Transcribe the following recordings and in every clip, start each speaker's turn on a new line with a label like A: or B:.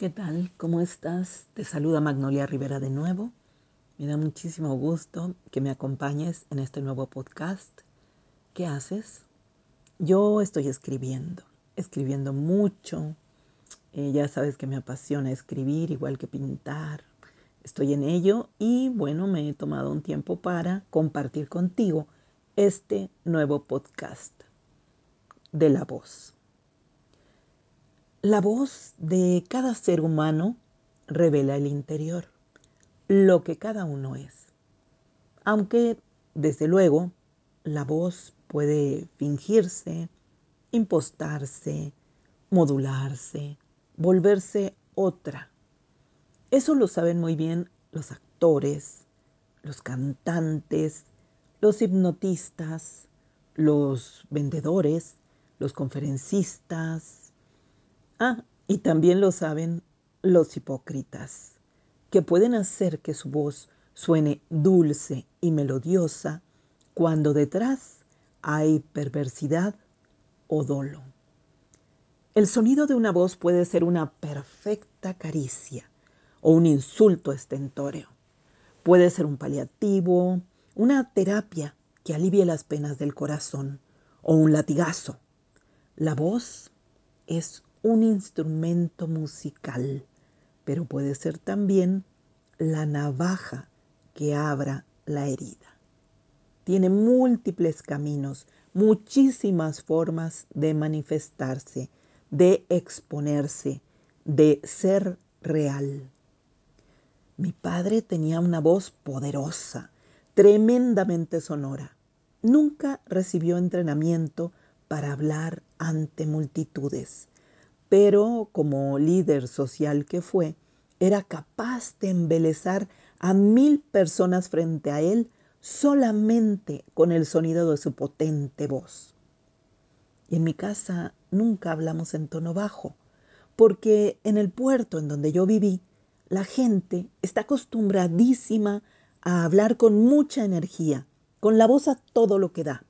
A: ¿Qué tal? ¿Cómo estás? Te saluda Magnolia Rivera de nuevo. Me da muchísimo gusto que me acompañes en este nuevo podcast. ¿Qué haces? Yo estoy escribiendo, escribiendo mucho. Eh, ya sabes que me apasiona escribir, igual que pintar. Estoy en ello y bueno, me he tomado un tiempo para compartir contigo este nuevo podcast de la voz. La voz de cada ser humano revela el interior, lo que cada uno es. Aunque, desde luego, la voz puede fingirse, impostarse, modularse, volverse otra. Eso lo saben muy bien los actores, los cantantes, los hipnotistas, los vendedores, los conferencistas, Ah, y también lo saben los hipócritas, que pueden hacer que su voz suene dulce y melodiosa cuando detrás hay perversidad o dolo. El sonido de una voz puede ser una perfecta caricia o un insulto estentóreo. Puede ser un paliativo, una terapia que alivie las penas del corazón o un latigazo. La voz es un instrumento musical, pero puede ser también la navaja que abra la herida. Tiene múltiples caminos, muchísimas formas de manifestarse, de exponerse, de ser real. Mi padre tenía una voz poderosa, tremendamente sonora. Nunca recibió entrenamiento para hablar ante multitudes pero como líder social que fue, era capaz de embelezar a mil personas frente a él solamente con el sonido de su potente voz. Y en mi casa nunca hablamos en tono bajo, porque en el puerto en donde yo viví, la gente está acostumbradísima a hablar con mucha energía, con la voz a todo lo que da.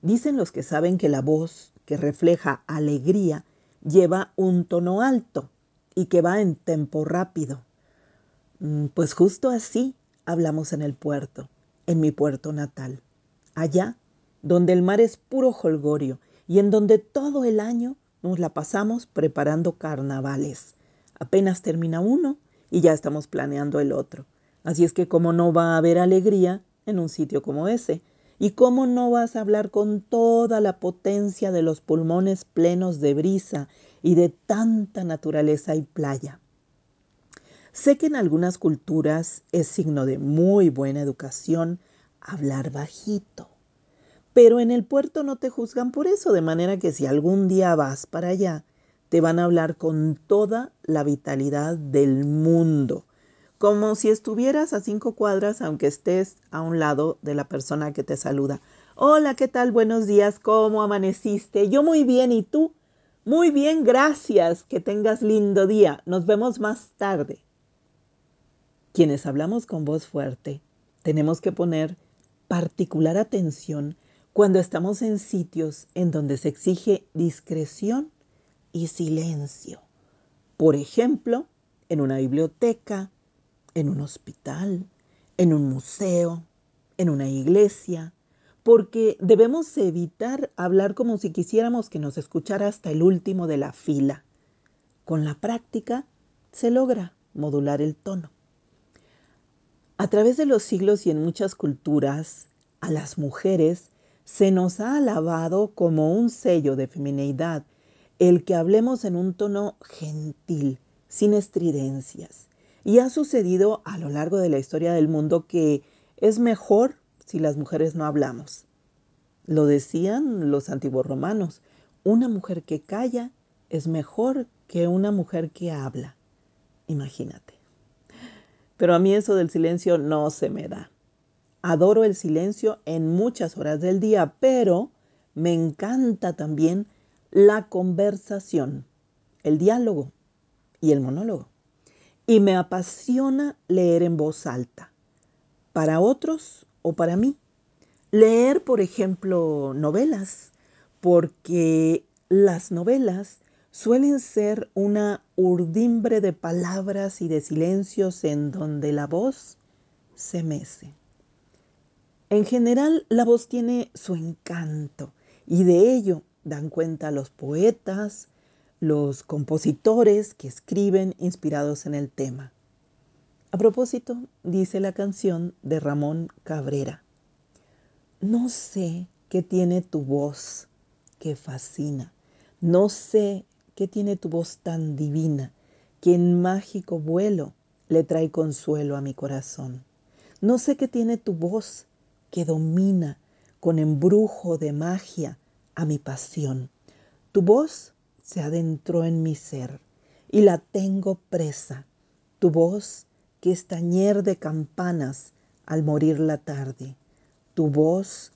A: Dicen los que saben que la voz que refleja alegría lleva un tono alto y que va en tempo rápido. Mm, pues justo así hablamos en el puerto, en mi puerto natal, allá donde el mar es puro holgorio y en donde todo el año nos la pasamos preparando carnavales. Apenas termina uno y ya estamos planeando el otro. Así es que como no va a haber alegría en un sitio como ese, ¿Y cómo no vas a hablar con toda la potencia de los pulmones plenos de brisa y de tanta naturaleza y playa? Sé que en algunas culturas es signo de muy buena educación hablar bajito, pero en el puerto no te juzgan por eso, de manera que si algún día vas para allá, te van a hablar con toda la vitalidad del mundo como si estuvieras a cinco cuadras aunque estés a un lado de la persona que te saluda. Hola, ¿qué tal? Buenos días, ¿cómo amaneciste? Yo muy bien, ¿y tú? Muy bien, gracias, que tengas lindo día. Nos vemos más tarde. Quienes hablamos con voz fuerte, tenemos que poner particular atención cuando estamos en sitios en donde se exige discreción y silencio. Por ejemplo, en una biblioteca, en un hospital, en un museo, en una iglesia, porque debemos evitar hablar como si quisiéramos que nos escuchara hasta el último de la fila. Con la práctica se logra modular el tono. A través de los siglos y en muchas culturas, a las mujeres se nos ha alabado como un sello de femineidad el que hablemos en un tono gentil, sin estridencias, y ha sucedido a lo largo de la historia del mundo que es mejor si las mujeres no hablamos. Lo decían los antiguos romanos, una mujer que calla es mejor que una mujer que habla. Imagínate. Pero a mí eso del silencio no se me da. Adoro el silencio en muchas horas del día, pero me encanta también la conversación, el diálogo y el monólogo y me apasiona leer en voz alta, para otros o para mí. Leer, por ejemplo, novelas, porque las novelas suelen ser una urdimbre de palabras y de silencios en donde la voz se mece. En general, la voz tiene su encanto y de ello dan cuenta los poetas, los compositores que escriben inspirados en el tema. A propósito, dice la canción de Ramón Cabrera, no sé qué tiene tu voz que fascina, no sé qué tiene tu voz tan divina que en mágico vuelo le trae consuelo a mi corazón. No sé qué tiene tu voz que domina con embrujo de magia a mi pasión. Tu voz se adentró en mi ser y la tengo presa. Tu voz que es tañer de campanas al morir la tarde. Tu voz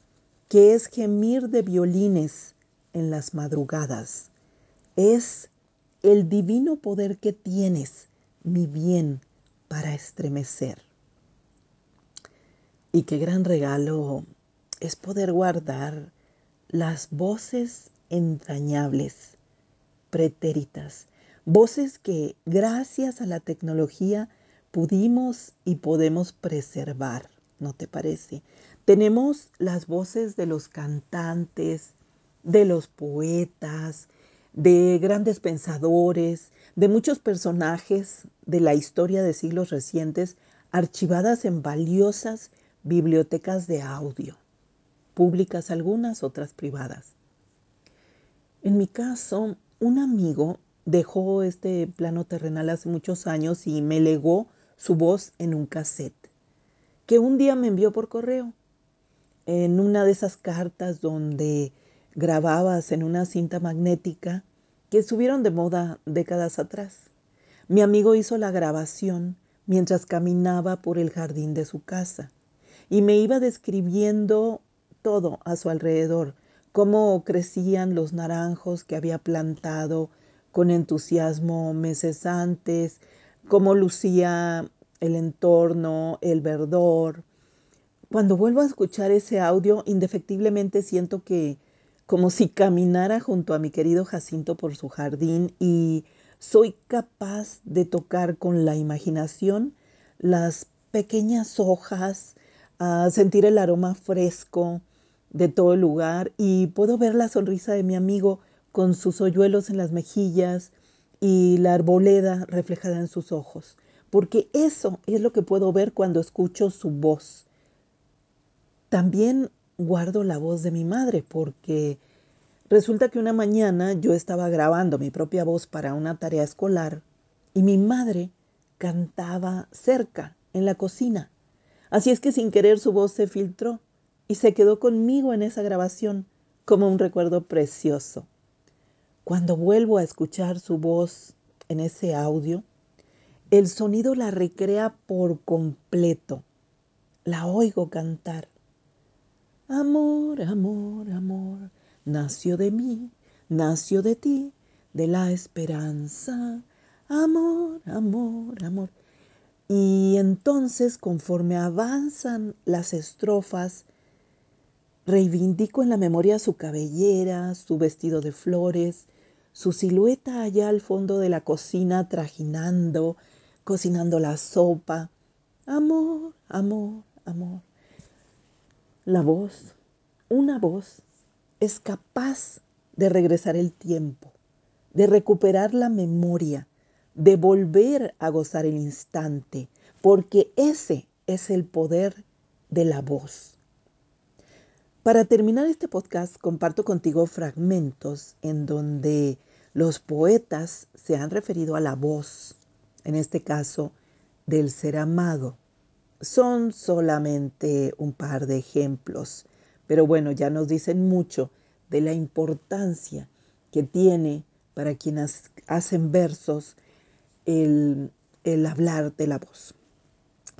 A: que es gemir de violines en las madrugadas. Es el divino poder que tienes, mi bien, para estremecer. Y qué gran regalo es poder guardar las voces entrañables, pretéritas, voces que gracias a la tecnología pudimos y podemos preservar, ¿no te parece? Tenemos las voces de los cantantes, de los poetas, de grandes pensadores, de muchos personajes de la historia de siglos recientes, archivadas en valiosas bibliotecas de audio, públicas algunas, otras privadas. En mi caso, un amigo dejó este plano terrenal hace muchos años y me legó su voz en un cassette, que un día me envió por correo, en una de esas cartas donde grababas en una cinta magnética que estuvieron de moda décadas atrás. Mi amigo hizo la grabación mientras caminaba por el jardín de su casa y me iba describiendo todo a su alrededor, cómo crecían los naranjos que había plantado con entusiasmo meses antes, cómo lucía el entorno, el verdor. Cuando vuelvo a escuchar ese audio, indefectiblemente siento que como si caminara junto a mi querido Jacinto por su jardín y soy capaz de tocar con la imaginación las pequeñas hojas, a sentir el aroma fresco de todo el lugar y puedo ver la sonrisa de mi amigo con sus hoyuelos en las mejillas y la arboleda reflejada en sus ojos, porque eso es lo que puedo ver cuando escucho su voz. También guardo la voz de mi madre porque resulta que una mañana yo estaba grabando mi propia voz para una tarea escolar y mi madre cantaba cerca, en la cocina. Así es que sin querer su voz se filtró y se quedó conmigo en esa grabación como un recuerdo precioso. Cuando vuelvo a escuchar su voz en ese audio, el sonido la recrea por completo. La oigo cantar. Amor, amor, amor, nació de mí, nació de ti, de la esperanza. Amor, amor, amor. Y entonces, conforme avanzan las estrofas, reivindico en la memoria su cabellera, su vestido de flores, su silueta allá al fondo de la cocina trajinando, cocinando la sopa. Amor, amor, amor. La voz, una voz, es capaz de regresar el tiempo, de recuperar la memoria, de volver a gozar el instante, porque ese es el poder de la voz. Para terminar este podcast comparto contigo fragmentos en donde los poetas se han referido a la voz, en este caso del ser amado. Son solamente un par de ejemplos, pero bueno, ya nos dicen mucho de la importancia que tiene para quienes hacen versos el, hablar de la voz.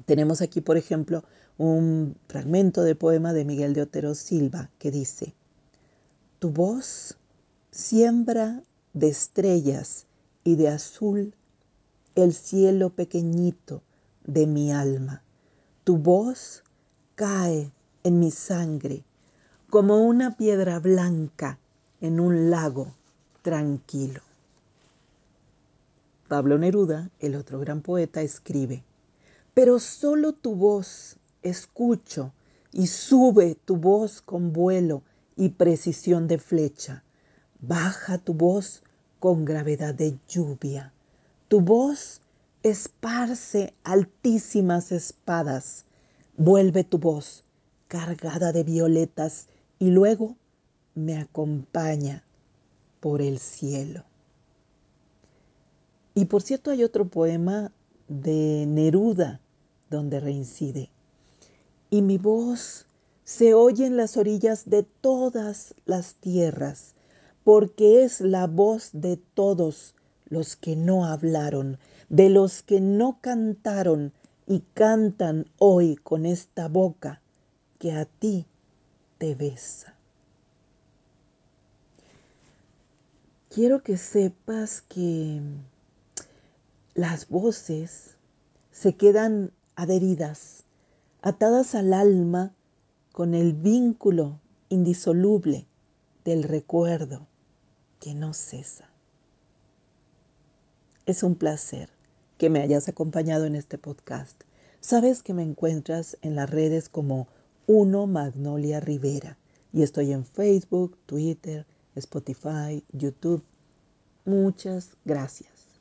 A: Tenemos aquí, por ejemplo, un fragmento de poema de Miguel de Otero Silva que dice, Tu voz siembra de estrellas y de azul el cielo pequeñito de mi alma. Tu voz cae en mi sangre como una piedra blanca en un lago tranquilo. Pablo Neruda, el otro gran poeta, escribe, pero solo tu voz escucho y sube tu voz con vuelo y precisión de flecha. Baja tu voz con gravedad de lluvia. Tu voz esparce altísimas espadas. Vuelve tu voz cargada de violetas y luego me acompaña por el cielo. Y por cierto hay otro poema de Neruda donde reincide. Y mi voz se oye en las orillas de todas las tierras, porque es la voz de todos los que no hablaron, de los que no cantaron y cantan hoy con esta boca que a ti te besa. Quiero que sepas que las voces se quedan adheridas, atadas al alma con el vínculo indisoluble del recuerdo que no cesa. Es un placer que me hayas acompañado en este podcast. Sabes que me encuentras en las redes como Uno Magnolia Rivera y estoy en Facebook, Twitter, Spotify, YouTube. Muchas gracias.